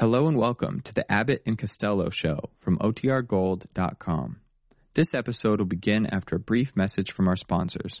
Hello and welcome to the Abbott and Costello Show from OTRGold.com. This episode will begin after a brief message from our sponsors.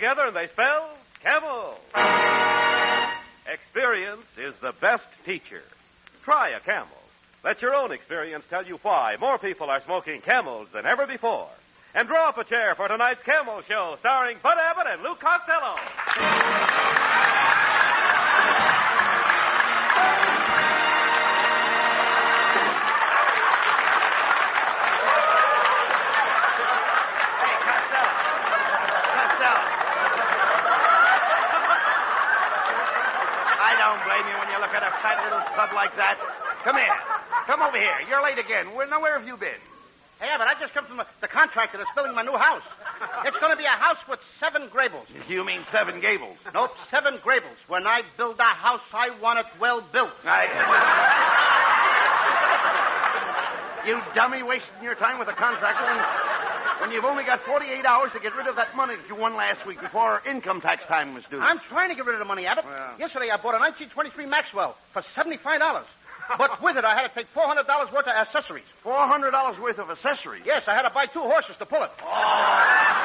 Together and they spell Camel. Experience is the best teacher. Try a Camel. Let your own experience tell you why more people are smoking Camels than ever before. And draw up a chair for tonight's Camel Show starring Bud Abbott and Lou Costello. Over here. You're late again. Where, now, where have you been? Hey, Abbott, I just come from the, contractor that's building my new house. It's going to be a house with seven Grables. You mean Seven Gables. Nope, seven gables. When I build a house, I want it well built. I... you dummy, wasting your time with a contractor when, when you've only got 48 hours to get rid of that money that you won last week before income tax time was due. I'm trying to get rid of the money, Abbott. Well. Yesterday, I bought a 1923 Maxwell for $75. But with it, I had to take $400 worth of accessories. $400 worth of accessories. Yes, I had to buy two horses to pull it. Oh.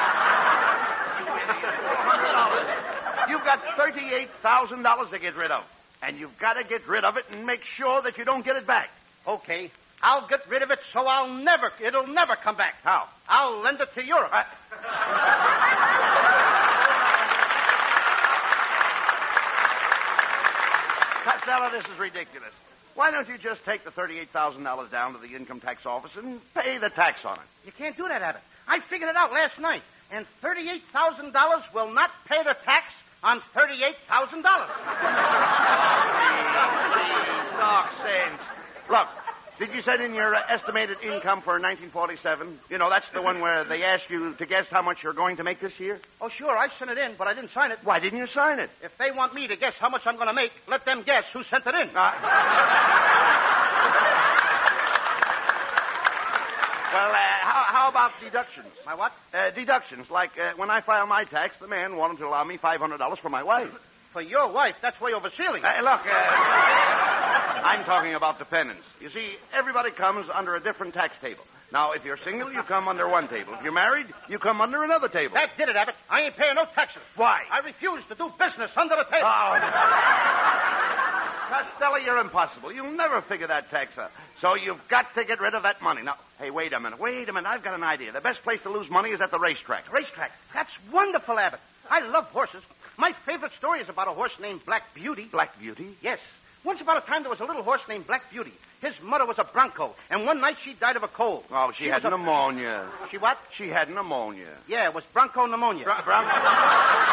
You've got $38,000 to get rid of. And you've got to get rid of it and make sure that you don't get it back. Okay, I'll get rid of it so I'll never, it'll never come back. How? I'll lend it to Europe. Costello, this is ridiculous. Why don't you just take the $38,000 down to the income tax office and pay the tax on it? You can't do that, Abbott. I figured it out last night, and $38,000 will not pay the tax on $38,000. Talk sense. Look, did you send in your uh, estimated income for 1947? You know, that's the one where they ask you to guess how much you're going to make this year. oh, sure, I sent it in, but I didn't sign it. Why didn't you sign it? If they want me to guess how much I'm going to make, let them guess who sent it in. Uh, well, uh, how, how about deductions? My what? Uh, deductions, like uh, when I file my tax, the man wanted to allow me $500 for my wife. For your wife, that's way over ceiling. Uh, look, uh, I'm talking about dependents. You see, everybody comes under a different tax table. Now, if you're single, you come under one table. If you're married, you come under another table. That did it, Abbott. I ain't paying no taxes. Why? I refuse to do business under the table. Oh. Costello, you're impossible. You'll never figure that tax out. So you've got to get rid of that money. Now, hey, wait a minute. Wait a minute. I've got an idea. The best place to lose money is at the racetrack. Racetrack. That's wonderful, Abbott. I love horses. My favorite story is about a horse named Black Beauty. Black Beauty? Yes. Once upon a time, there was a little horse named Black Beauty. His mother was a bronco, and one night she died of a cold. Oh, she, had was a- pneumonia. She what? She had pneumonia. Yeah, it was broncho pneumonia. Bron- Bronco.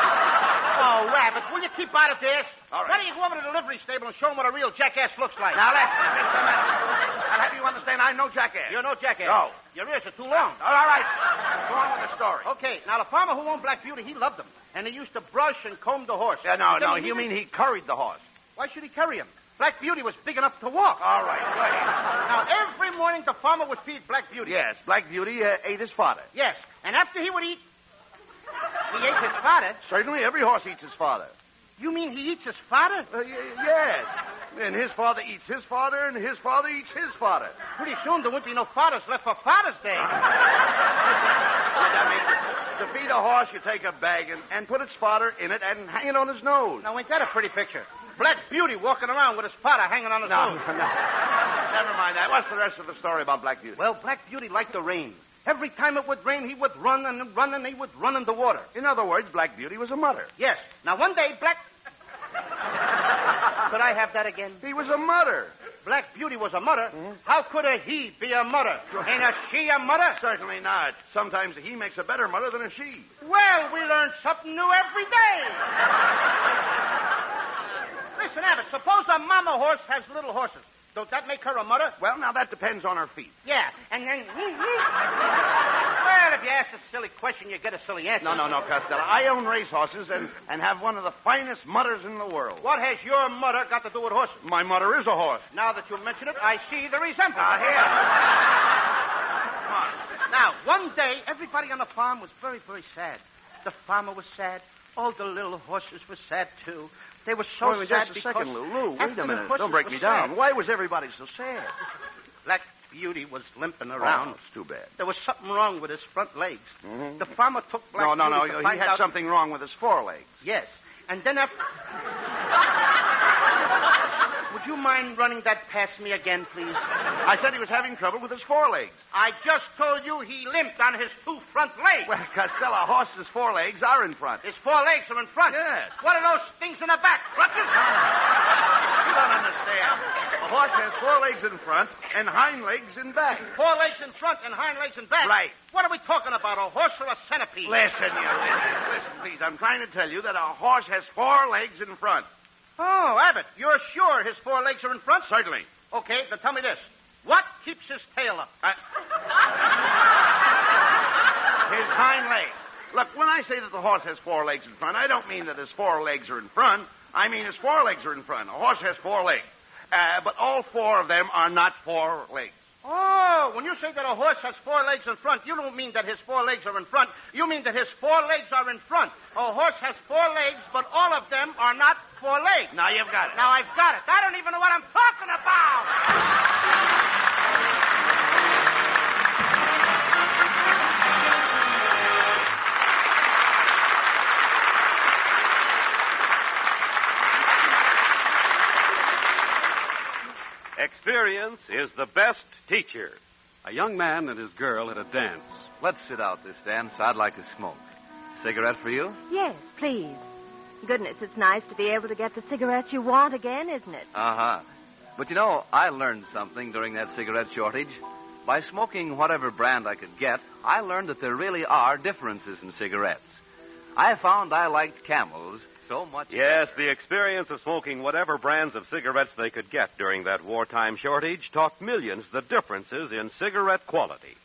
Oh, Rabbit, will you keep out of this? All right. Why don't you go over to the livery stable and show them what a real jackass looks like? Now, listen, Mr. Matt. I'll have you understand I'm no jackass. You're no jackass. No. Your ears are too long. All right. Go on with the story. Okay, now the farmer who owned Black Beauty, he loved him. And he used to brush and comb the horse. Yeah, no, no. You mean he curried the horse? Why should he carry him? Black Beauty was big enough to walk. All right, wait. Now, every morning the farmer would feed Black Beauty. Yes, Black Beauty uh, ate his fodder. Yes. And after he would eat, he ate his fodder. Certainly, every horse eats his fodder. You mean he eats his fodder? Uh, y- yes. And his father eats his father, and his father eats his father. Pretty soon there won't be no fathers left for Father's Day. I mean, to feed a horse, you take a bag and, and put its fodder in it and hang it on his nose. Now, ain't that a pretty picture? Black Beauty walking around with his fodder hanging on his No, nose. no. Never mind that. What's the rest of the story about Black Beauty? Well, Black Beauty liked the rain. Every time it would rain, he would run and run and he would run in the water. in other words, Black Beauty was a mutter. Yes. Now, one day, Black. Could I have that again? He was a mutter. Black Beauty was a mother. Mm-hmm. How could a he be a mother? Ain't a she a mother? Certainly not. Sometimes a he makes a better mutter than a she. Well, we learn something new every day. Listen, Abbott, suppose a horse has little horses. Don't that make her a mother? Well, now that depends on her feet. Yeah, and then. well, if you ask a silly question, you get a silly answer. No, no, no, Costello. I own racehorses and, and have one of the finest mutters in the world. What has your mother got to do with horses? My mutter is a horse. Now that you mention it, I see the resemblance. Now, here. Now, one day, everybody on the farm was very, very sad. The farmer was sad. All the little horses were sad, too. They were so Wait sad just a because second, Lou. Lou, wait a minute. Don't break me down. sad, Why was everybody so sad? Black Beauty was limping Oh, around. it's too bad. There was something wrong with his front legs. Mm-hmm. The farmer took Black no, no, Beauty no. He had out... something wrong with his forelegs. Yes. And then after... Would you mind running that past me again, please? I said he was having trouble with his forelegs. I just told you he limped on his two front legs. Well, Costello, a horse's forelegs are in front. His forelegs are in front. Yes. What are those things in the back? Crutches? You don't understand. A horse has forelegs in front and hind legs in back. Four legs in front and hind legs in back. Right. What are we talking about, a horse or a centipede? Listen, you listen. Listen, please. I'm trying to tell you that a horse has four legs in front. Oh, Abbott, you're sure his four legs are in front? Certainly. Okay, then tell me this. What keeps his tail up? His hind legs. Look, when I say that the horse has four legs in front, I don't mean that his four legs are in front. I mean his four legs are in front. A horse has four legs. Uh, but all four of them are not four legs. Oh, when you say that a horse has four legs in front, you don't mean that his four legs are in front. You mean that his four legs are in front. A horse has four legs, but all of them are not four legs. Now you've got it. Now I've got it. I don't even know what I'm talking about. Experience is the best teacher. A young man and his girl at a dance. Let's sit out this dance. I'd like to smoke. Cigarette for you? Yes, please. Goodness, it's nice to be able to get the cigarettes you want again, isn't it? Uh huh. But you know, I learned something during that cigarette shortage. By smoking whatever brand I could get, I learned that there really are differences in cigarettes. I found I liked camels so much. Yes, the experience of smoking whatever brands of cigarettes they could get during that wartime shortage taught millions the differences in cigarette quality.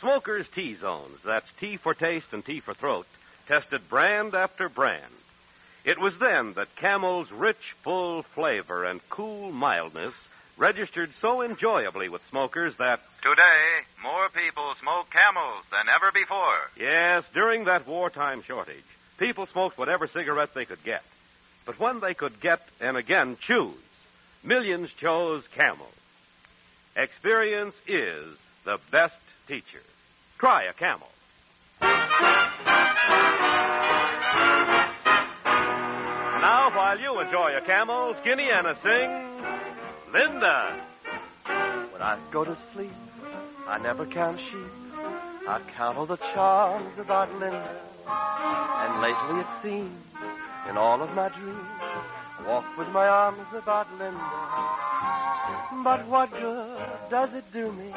Smokers T Zones, that's T for taste and T for throat, tested brand after brand. It was then that Camel's rich, full flavor and cool mildness registered so enjoyably with smokers that, Today, more people smoke camels than ever before. yes, during that wartime shortage, people smoked whatever cigarette they could get. But when they could get and again choose, millions chose Camel. Experience is the best teacher. Try a Camel. Now, while you enjoy a Camel, Skinny Ennis sings Linda. When I go to sleep, I never count sheep. I count all the charms about Linda. And lately it seems, in all of my dreams, I walk with my arms about Linda. But what good does it do me?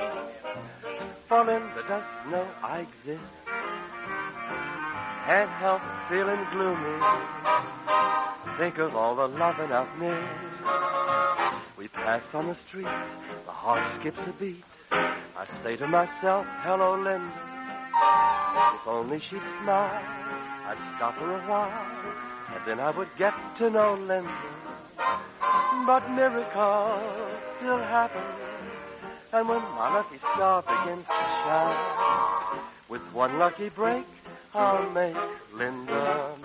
For Linda doesn't know I exist. Can't help feeling gloomy. Think of all the loving I've missed. We pass on the street, the heart skips a beat. I say to myself, hello, Linda. If only she'd smile, I'd stop her a while, and then I would get to know Linda. But miracles still happen. And when my lucky star begins to shine, with one lucky break, I'll make Linda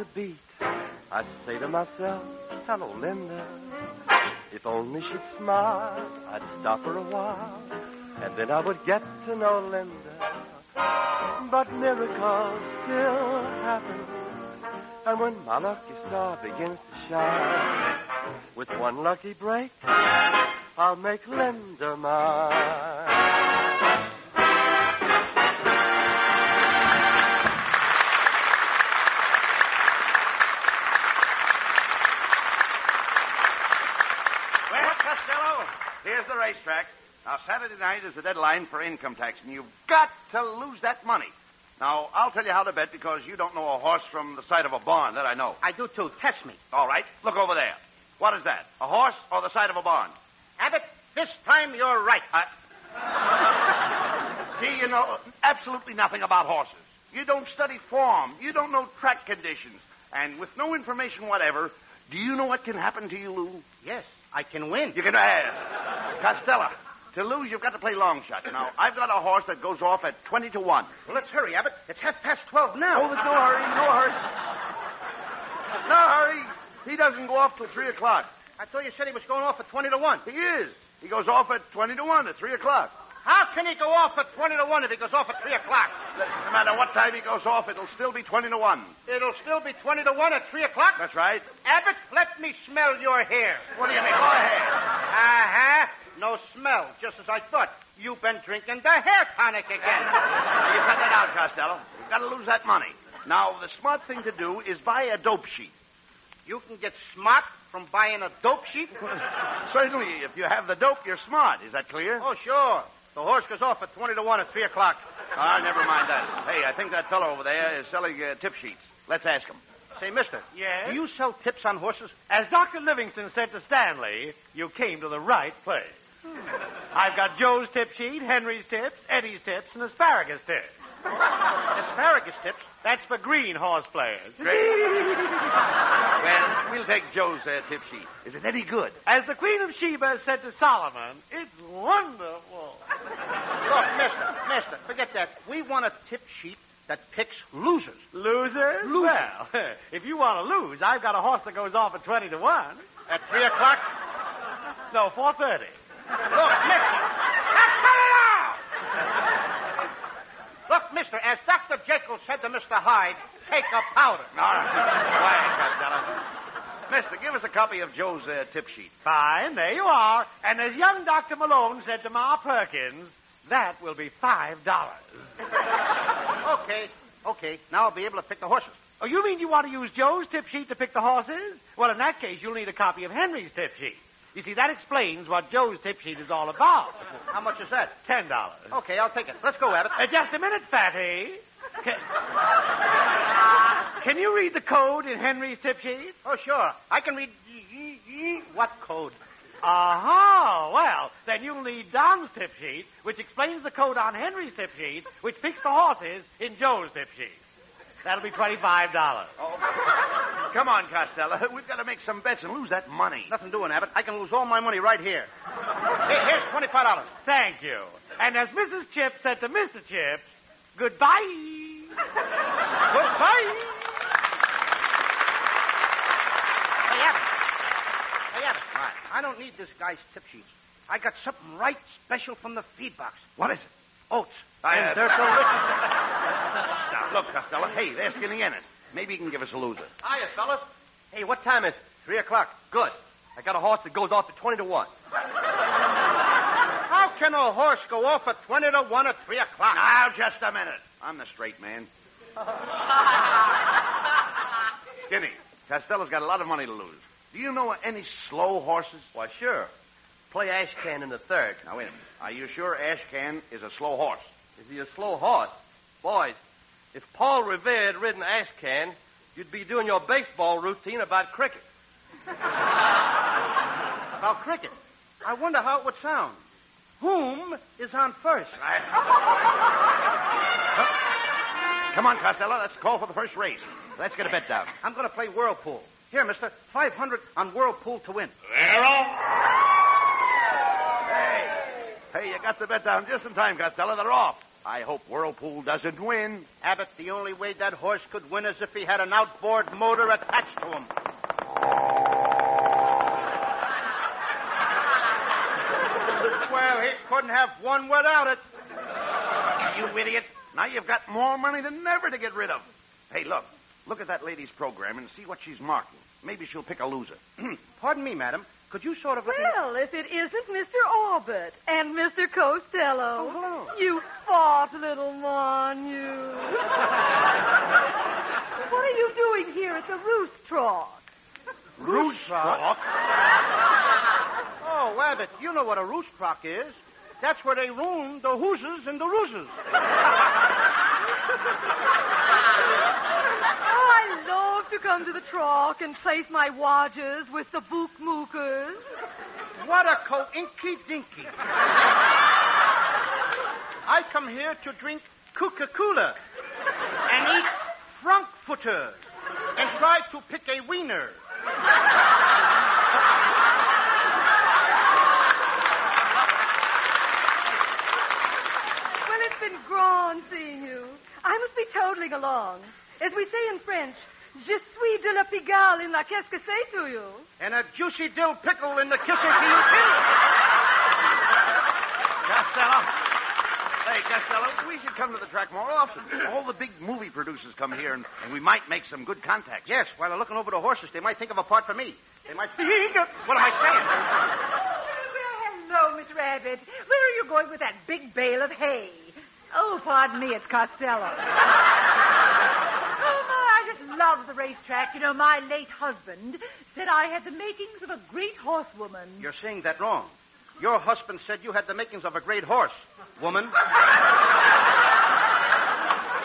a beat. I say to myself, hello, Linda. If only she'd smile, I'd stop her a while, and then I would get to know Linda. But miracles still happen, and when my lucky star begins to shine, with one lucky break, I'll make Linda mine. Racetrack. Now, Saturday night is the deadline for income tax, and you've got to lose that money. Now, I'll tell you how to bet because you don't know a horse from the side of a barn. That I know. I do too. Test me. All right, look over there. What is that? A horse or the side of a barn? Abbott, this time you're right. See, you know absolutely nothing about horses. You don't study form. You don't know track conditions. And with no information whatever, do you know what can happen to you, Lou? Yes, I can win. You can have. Costello, to lose, you've got to play long shot. Now, I've got a horse that goes off at 20 to 1. Well, let's hurry, Abbott. It's half past twelve now. Oh, there's no hurry, no hurry. No hurry. He doesn't go off till 3 o'clock. I thought you said he was going off at twenty to one. He is. He goes off at 20 to 1 at 3 o'clock. How can he go off at twenty to one if he goes off at three o'clock? Listen, no matter what time he goes off, it'll still be 20 to 1. It'll still be twenty to one at three o'clock. That's right. Abbott, let me smell your hair. What do you mean? Go ahead. Uh huh. No smell, just as I thought. You've been drinking the hair tonic again. Now, you cut that out, Costello. You've got to lose that money. Now, the smart thing to do is buy a dope sheet. You can get smart from buying a dope sheet? Certainly, if you have the dope, you're smart. Is that clear? Oh, sure. The horse goes off at 20 to 1 at 3 o'clock. Ah, never mind that. Hey, I think that fellow over there is selling uh, tip sheets. Let's ask him. Say, mister. Yes? Do you sell tips on horses? As Dr. Livingstone said to Stanley, you came to the right place. I've got Joe's tip sheet, Henry's tips, Eddie's tips, and asparagus tips. Asparagus tips? That's for green horse players. Well, we'll take Joe's uh, tip sheet. Is it any good? As the Queen of Sheba said to Solomon, it's wonderful. Look, mister, mister, forget that. We want a tip sheet that picks losers. Losers? Well, if you want to lose, I've got a horse that goes off at 20 to 1. At 3 o'clock? No, 4.30. Look, mister. Now, cut it out! Look, mister, as Dr. Jekyll said to Mr. Hyde, take a powder. All right. Quiet, Costello. Mister, give us a copy of Joe's uh, tip sheet. Fine, there you are. And as young Dr. Malone said to Ma Perkins, that will be $5. Okay, okay. Now I'll be able to pick the horses. Oh, you mean you want to use Joe's tip sheet to pick the horses? Well, in that case, you'll need a copy of Henry's tip sheet. You see, that explains what Joe's tip sheet is all about. How much is that? Ten dollars. Okay, I'll take it. Let's go, Abbott. Uh, just a minute, Fatty. Can, can you read the code in Henry's tip sheet? Oh, sure. I can read. What code? Aha! Well, then you'll need Don's tip sheet, which explains the code on Henry's tip sheet, which picks the horses in Joe's tip sheet. That'll be twenty-five dollars. Come on, Costello. We've got to make some bets and lose that money. Nothing doing, Abbott. I can lose all my money right here. Here, here's twenty-five dollars. Thank you. And as Mrs. Chips said to Mr. Chips, goodbye. goodbye. Hey, Abbott. Hey, Abbott. I don't need this guy's tip sheets. I got something right special from the feed box. What is it? Oats. I, and uh, they're delicious. Now, look, Costello. Hey, they're skinny Ennis. Maybe he can give us a loser. Hiya, fellas. Hey, what time is it? Three o'clock. Good. I got a horse that goes off at 20 to 1. How can a horse go off at 20 to 1 at 3 o'clock? Now, just a minute. I'm the straight man. Skinny, Costello's got a lot of money to lose. Do you know any slow horses? Why, sure. Play Ashcan in the third. Now, wait a minute. Are you sure Ashcan is a slow horse? Is he a slow horse? Boys, if Paul Revere had ridden Ashcan, you'd be doing your baseball routine about cricket. About cricket. I wonder how it would sound. Whom is on first? Come on, Costello. Let's call for the first race. Let's get a bet down. I'm going to play Whirlpool. Here, mister. 500 on Whirlpool to win. They're. Hey, hey, you got the bet down just in time, Costello. They're off. I hope Whirlpool doesn't win. Abbott, the only way that horse could win is if he had an outboard motor attached to him. well, he couldn't have won without it. You idiot. Now you've got more money than ever to get rid of. Hey, look. Look at that lady's program and see what she's marking. Maybe she'll pick a loser. Pardon me, madam. Could you sort of let me... Well, if it isn't Mr. Orbit and Mr. Costello. Oh, hello. You fought, little mon, you. what are you doing here at the Roost Trough? Roost Rock? Oh, Abbott, you know what a roost crock is. That's where they room the hooses and the rooses. Oh, I love to come to the trough and place my wagers with the book mookers. What a co-inky dinky. I come here to drink Coca-Cola and eat Frankfurter and try to pick a wiener. Well, it's been grand seeing you. I must be toddling along. As we say in French, je suis de la Pigalle in la qu'est-ce que c'est to you. And a juicy dill pickle in the kisser to you, too. Costello. Hey, Costello, we should come to the track more often. All the big movie producers come here, and, and we might make some good contacts. Yes, while they're looking over the horses, they might think of a part for me. They might think of... What am I saying? Well, hello, Miss Rabbit. Where are you going with that big bale of hay? Oh, pardon me, it's Costello. oh, my, I just love the racetrack. You know, my late husband said I had the makings of a great horsewoman. You're saying that wrong. Your husband said you had the makings of a great horse, woman.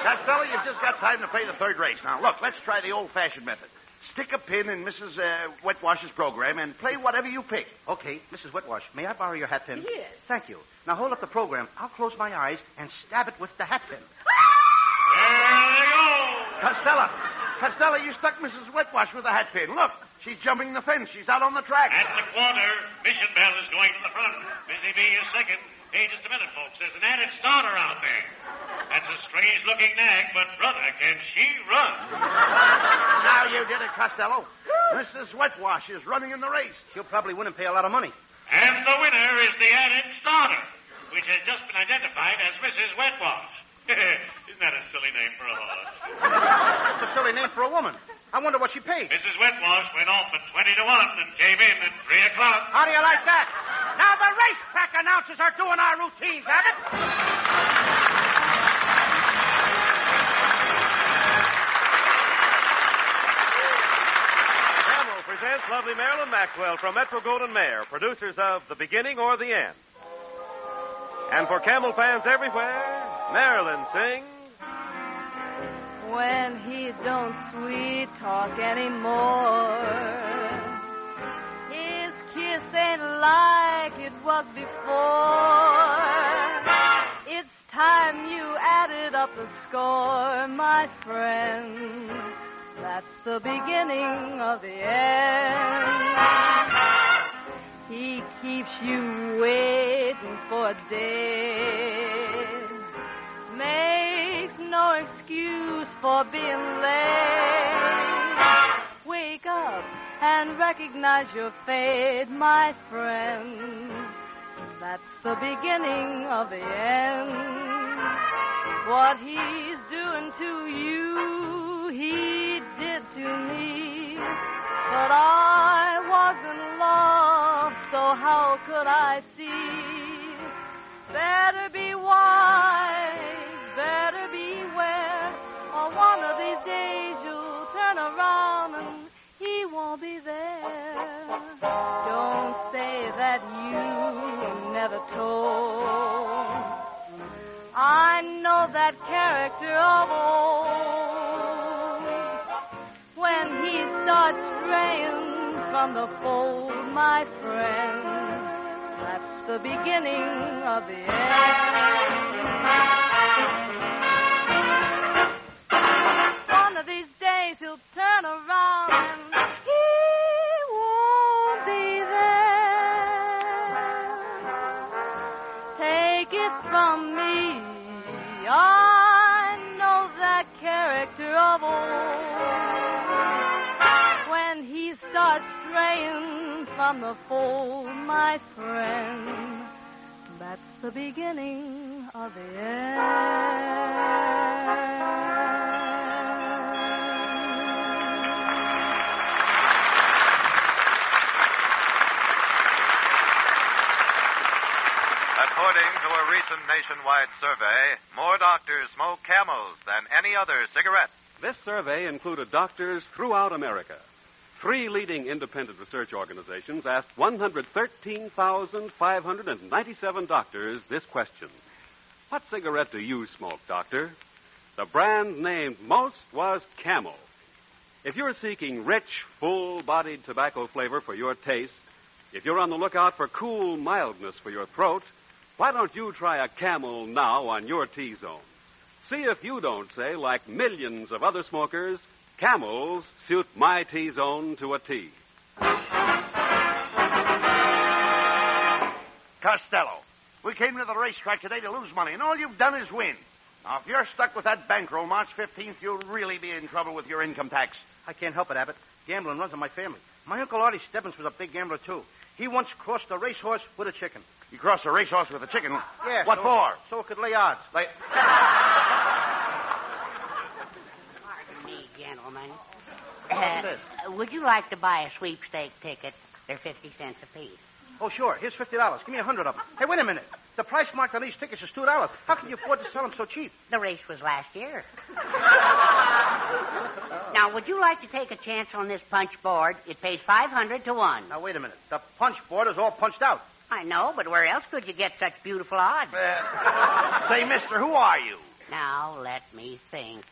Costello, you've just got time to play the third race. Now, look, let's try the old-fashioned method. Stick a pin in Mrs. Uh, Wetwash's program and play whatever you pick. Okay, Mrs. Wetwash, may I borrow your hat pin? Yes. Thank you. Now hold up the program. I'll close my eyes and stab it with the hat pin. Costello, Costello, you stuck Mrs. Wetwash with a hat pin. Look, she's jumping the fence. She's out on the track. At the corner, Mission Bell is going to the front. Busy Bee is second. Hey, just a minute, folks. There's an added starter out there. That's a strange-looking nag, but brother, can she run? Now you did it, Costello. Mrs. Wetwash is running in the race. She'll probably win and pay a lot of money. And the winner is the added starter, which has just been identified as Mrs. Wetwash. Isn't that a silly name for a horse? It's a silly name for a woman. I wonder what she paid. Mrs. Wetwash went off at 20 to 1 and came in at 3 o'clock. How do you like that? Now the racetrack announcers are doing our routines, Abbott. Camel presents lovely Marilyn Maxwell from Metro Goldwyn Mayer, producers of The Beginning or the End. And for Camel fans everywhere, Marilyn sings. When he don't sweet talk anymore, his kiss ain't like it was before. It's time you added up the score, my friend. That's the beginning of the end. He keeps you waiting for days. Makes no excuse for being late. Wake up and recognize your fate, my friend. That's the beginning of the end. What he's doing to you, he did to me. But I wasn't lost, so how could I see? Better be wise, better beware, or one of these days you'll turn around and he won't be there. Don't say that you never told. I know that character of old. When he starts straying from the fold, my friend, that's the beginning of the end. One of these days he'll turn around and he won't be there. Take it from me, I know that character of old. When he starts straying from the fold, my friend, that's the beginning nationwide survey, more doctors smoke camels than any other cigarette. This survey included doctors throughout America. Three leading independent research organizations asked 113,597 doctors this question What cigarette do you smoke, doctor? The brand named most was Camel. If you're seeking rich, full bodied tobacco flavor for your taste, if you're on the lookout for cool mildness for your throat, why don't you try a Camel now on your T zone? See if you don't say, like millions of other smokers, Camels suit my T zone to a T. Costello, we came to the racetrack today to lose money, and all you've done is win. Now, if you're stuck with that bankroll March 15th, you'll really be in trouble with your income tax. I can't help it, Abbott. Gambling runs in my family. My Uncle Artie Stebbins was a big gambler, too. He once crossed a racehorse with a chicken. You crossed a racehorse with a chicken? Yeah. What so, for? So it could lay odds. Lay... Pardon me, gentlemen. Uh, would you like to buy a sweepstake ticket? They're 50 cents apiece. Oh, sure. Here's fifty dollars. Give me a hundred of them. Hey, wait a minute. The price marked on these tickets is two dollars. How can you afford to sell them so cheap? The race was last year. now, would you like to take a chance on this punch board? It pays 500 to 1. Now, wait a minute. The punch board is all punched out. I know, but where else could you get such beautiful odds? Uh, say, mister, who are you? Now, let me think.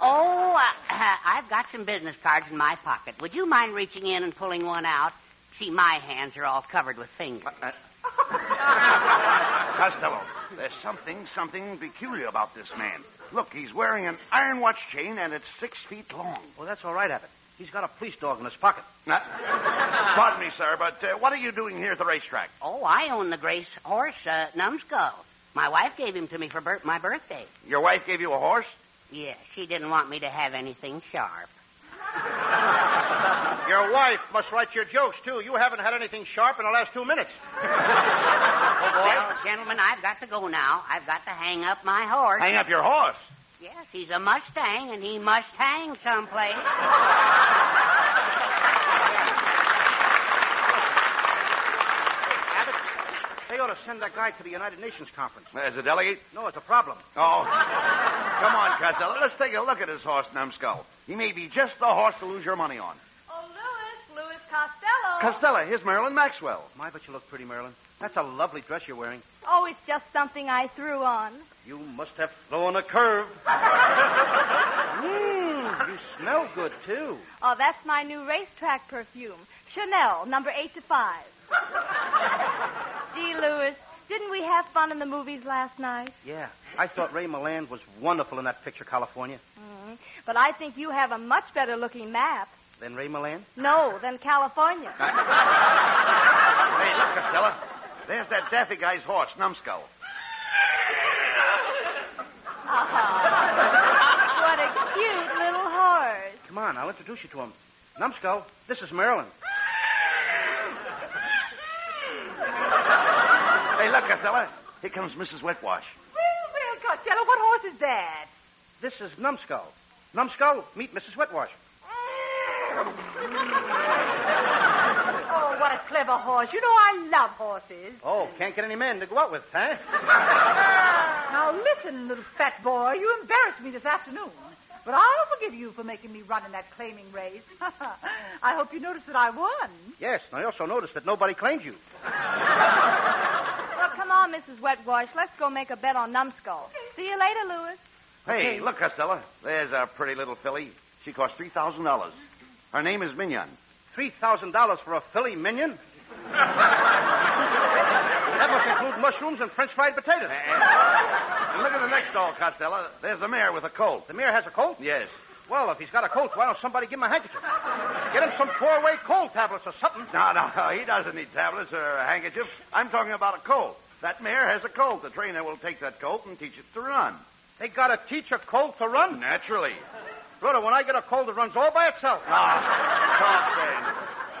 Oh, uh, I've got some business cards in my pocket. Would you mind reaching in and pulling one out? See, my hands are all covered with fingers. Uh, Costello, there's something, something peculiar about this man. Look, he's wearing an iron watch chain, and it's six feet long. Well, that's all right, Abbott. He's got a police dog in his pocket. Uh, pardon me, sir, but uh, what are you doing here at the racetrack? Oh, I own the Grace horse, uh, Numbskull. My wife gave him to me for bir- my birthday. Your wife gave you a horse? Yes, she didn't want me to have anything sharp. Your wife must write your jokes, too. You haven't had anything sharp in the last two minutes. oh, boy. Well, gentlemen, I've got to go now. I've got to hang up my horse. Hang up your horse? Yes, he's a Mustang, and he must hang someplace. Abbott, they ought to send that guy to the United Nations conference. As a delegate? No, it's a problem. Oh. Come on, Costello. Let's take a look at this horse, Numbskull. He may be just the horse to lose your money on. Costello. Costello, here's Marilyn Maxwell. My, but you look pretty, Marilyn. That's a lovely dress you're wearing. Oh, it's just something I threw on. You must have thrown a curve. Mmm, you smell good, too. Oh, that's my new racetrack perfume. Chanel, number eight to five. Gee, Louis, didn't we have fun in the movies last night? Yeah, I thought Ray Milland was wonderful in that picture, California. Mm-hmm. But I think you have a much better looking map. Then Ray Milland? No, then California. Hey, look, Costello. There's that daffy guy's horse, Numbskull. Ah, what a cute little horse. Come on, I'll introduce you to him. Numbskull, this is Marilyn. Hey, look, Costello. Here comes Mrs. Wetwash. Well, well, Costello, what horse is that? This is Numbskull. Numbskull, meet Mrs. Wetwash. Oh, what a clever horse. You know I love horses. Oh, can't get any men to go out with, huh? Now listen, little fat boy, you embarrassed me this afternoon. But I'll forgive you for making me run in that claiming race. I hope you noticed that I won. Yes, and I also noticed that nobody claimed you. Well, come on, Mrs. Wetwash. Let's go make a bet on Numbskull. See you later, Louis. Hey, look, Costello. There's our pretty little filly. She cost $3,000. Her name is Mignon. $3,000 for a filly minion? that must include mushrooms and French fried potatoes. Eh, eh. And look at the next stall, Costello. There's the mare with a colt. The mare has a colt? Yes. Well, if he's got a colt, why don't somebody give him a handkerchief? Get him some four-way cold tablets or something. No, no, no. He doesn't need tablets or a handkerchief. I'm talking about a colt. That mare has a colt. The trainer will take that colt and teach it to run. They gotta teach a colt to run? Naturally. Brother, when I get a colt, it runs all by itself. Ah,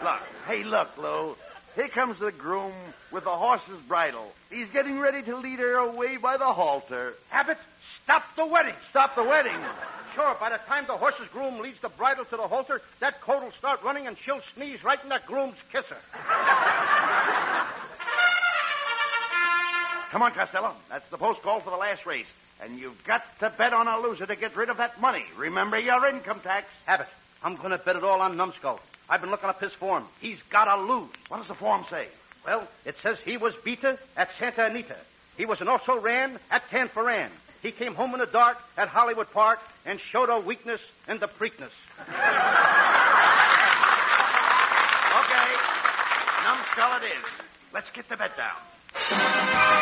then. Look, hey, look, Lou. Here comes the groom with the horse's bridle. He's getting ready to lead her away by the halter. Abbott, stop the wedding. Stop the wedding? Sure, by the time the horse's groom leads the bridle to the halter, that colt will start running and she'll sneeze right in that groom's kisser. Come on, Costello. That's the post call for the last race. And you've got to bet on a loser to get rid of that money. Remember your income tax. Abbott, I'm going to bet it all on Numbskull. I've been looking up his form. He's got to lose. What does the form say? Well, it says he was beater at Santa Anita. He was an also ran at Tanforan. He came home in the dark at Hollywood Park and showed a weakness in the Preakness. Okay. Numbskull it is. Let's get the bet down.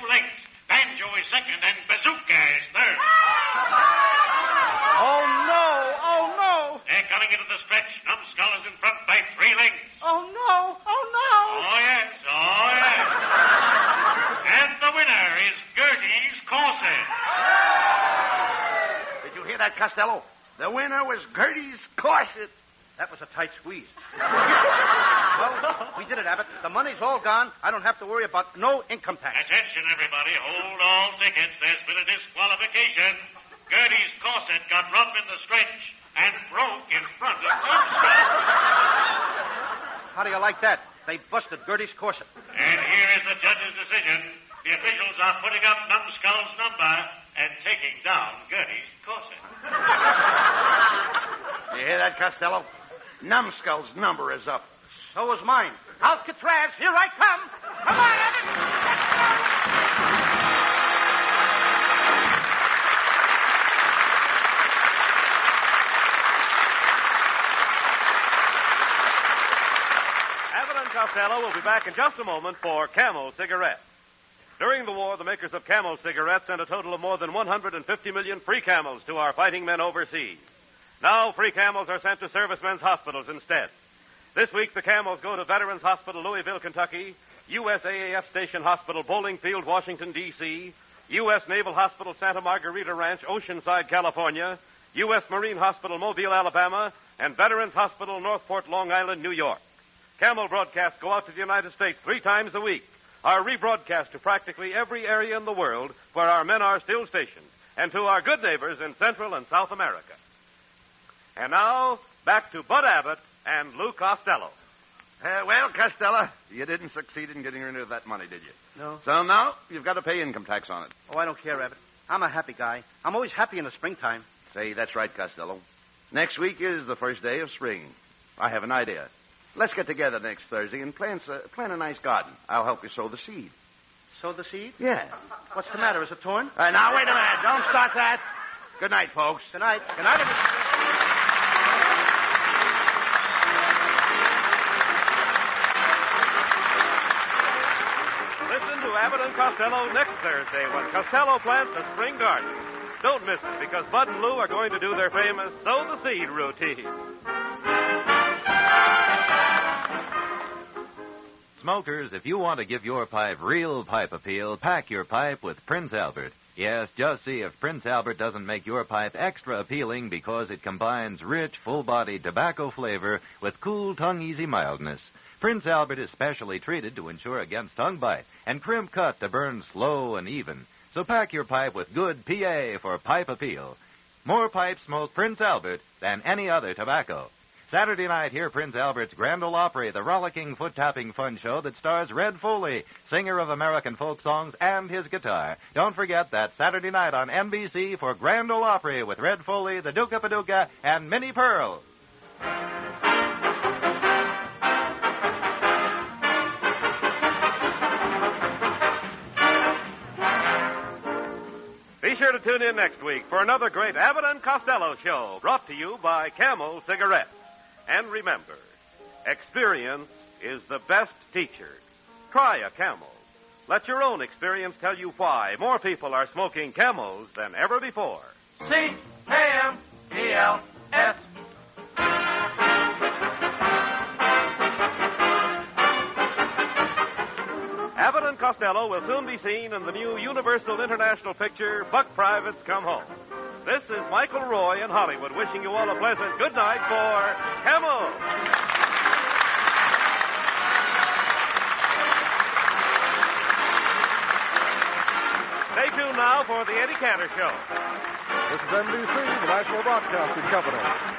Two lengths. Banjo is second, and Bazooka is third. Oh, no! Oh, no! They're coming into the stretch. Numbskull is in front by three lengths. Oh, no! Oh, no! Oh, yes. Oh, yes. and the winner is Gertie's Corset. Did you hear that, Costello? The winner was Gertie's corset. That was a tight squeeze. well, we did it, Abbott. The money's all gone. I don't have to worry about no income tax. Attention, everybody. All tickets. There's been a disqualification. Gertie's corset got rough in the stretch and broke in front of Numbskull. How do you like that? They busted Gertie's corset. And here is the judge's decision. The officials are putting up Numbskull's number and taking down Gertie's corset. You hear that, Costello? Numbskull's number is up. So is mine. Alcatraz, here I come. Come on, Abbott. Costello will be back in just a moment for Camel Cigarettes. During the war, the makers of Camel cigarettes sent a total of more than 150 million free camels to our fighting men overseas. Now, free camels are sent to servicemen's hospitals instead. This week, the camels go to Veterans Hospital, Louisville, Kentucky, USAAF Station Hospital, Bolling Field, Washington, D.C., U.S. Naval Hospital, Santa Margarita Ranch, Oceanside, California, U.S. Marine Hospital, Mobile, Alabama, and Veterans Hospital, Northport, Long Island, New York. Camel broadcasts go out to the United States three times a week, are rebroadcast to practically every area in the world where our men are still stationed, and to our good neighbors in Central and South America. And now, back to Bud Abbott and Lou Costello. Uh, well, Costello, you didn't succeed in getting rid of that money, did you? No. So now you've got to pay income tax on it. Oh, I don't care, Abbott. I'm a happy guy. I'm always happy in the springtime. Say, that's right, Costello. Next week is the first day of spring. I have an idea. Let's get together next Thursday and plant, uh, plant a nice garden. I'll help you sow the seed. Sow the seed? Yeah. What's the matter? Is it torn? Uh, now, wait a minute. Don't start that. Good night, folks. Good night. Good night, everybody. Listen to Abbott and Costello next Thursday when Costello plants a spring garden. Don't miss it because Bud and Lou are going to do their famous sow the seed routine. Smokers, if you want to give your pipe real pipe appeal, pack your pipe with Prince Albert. Yes, just see if Prince Albert doesn't make your pipe extra appealing because it combines rich, full-bodied tobacco flavor with cool, tongue-easy mildness. Prince Albert is specially treated to ensure against tongue bite and crimp cut to burn slow and even. So pack your pipe with good PA for pipe appeal. More pipes smoke Prince Albert than any other tobacco. Saturday night, hear Prince Albert's Grand Ole Opry, the rollicking, foot-tapping fun show that stars Red Foley, singer of American folk songs, and his guitar. Don't forget that Saturday night on NBC for Grand Ole Opry with Red Foley, the Duke of Paducah, and Minnie Pearl. Be sure to tune in next week for another great Abbott and Costello show brought to you by Camel Cigarettes. And remember, experience is the best teacher. Try a Camel. Let your own experience tell you why more people are smoking Camels than ever before. C A M E L S. Abbott and Costello will soon be seen in the new Universal International picture, Buck Privates Come Home. This is Michael Roy in Hollywood wishing you all a pleasant good night for Camel. Stay tuned now for the Eddie Cantor Show. This is NBC, the National Broadcasting Company.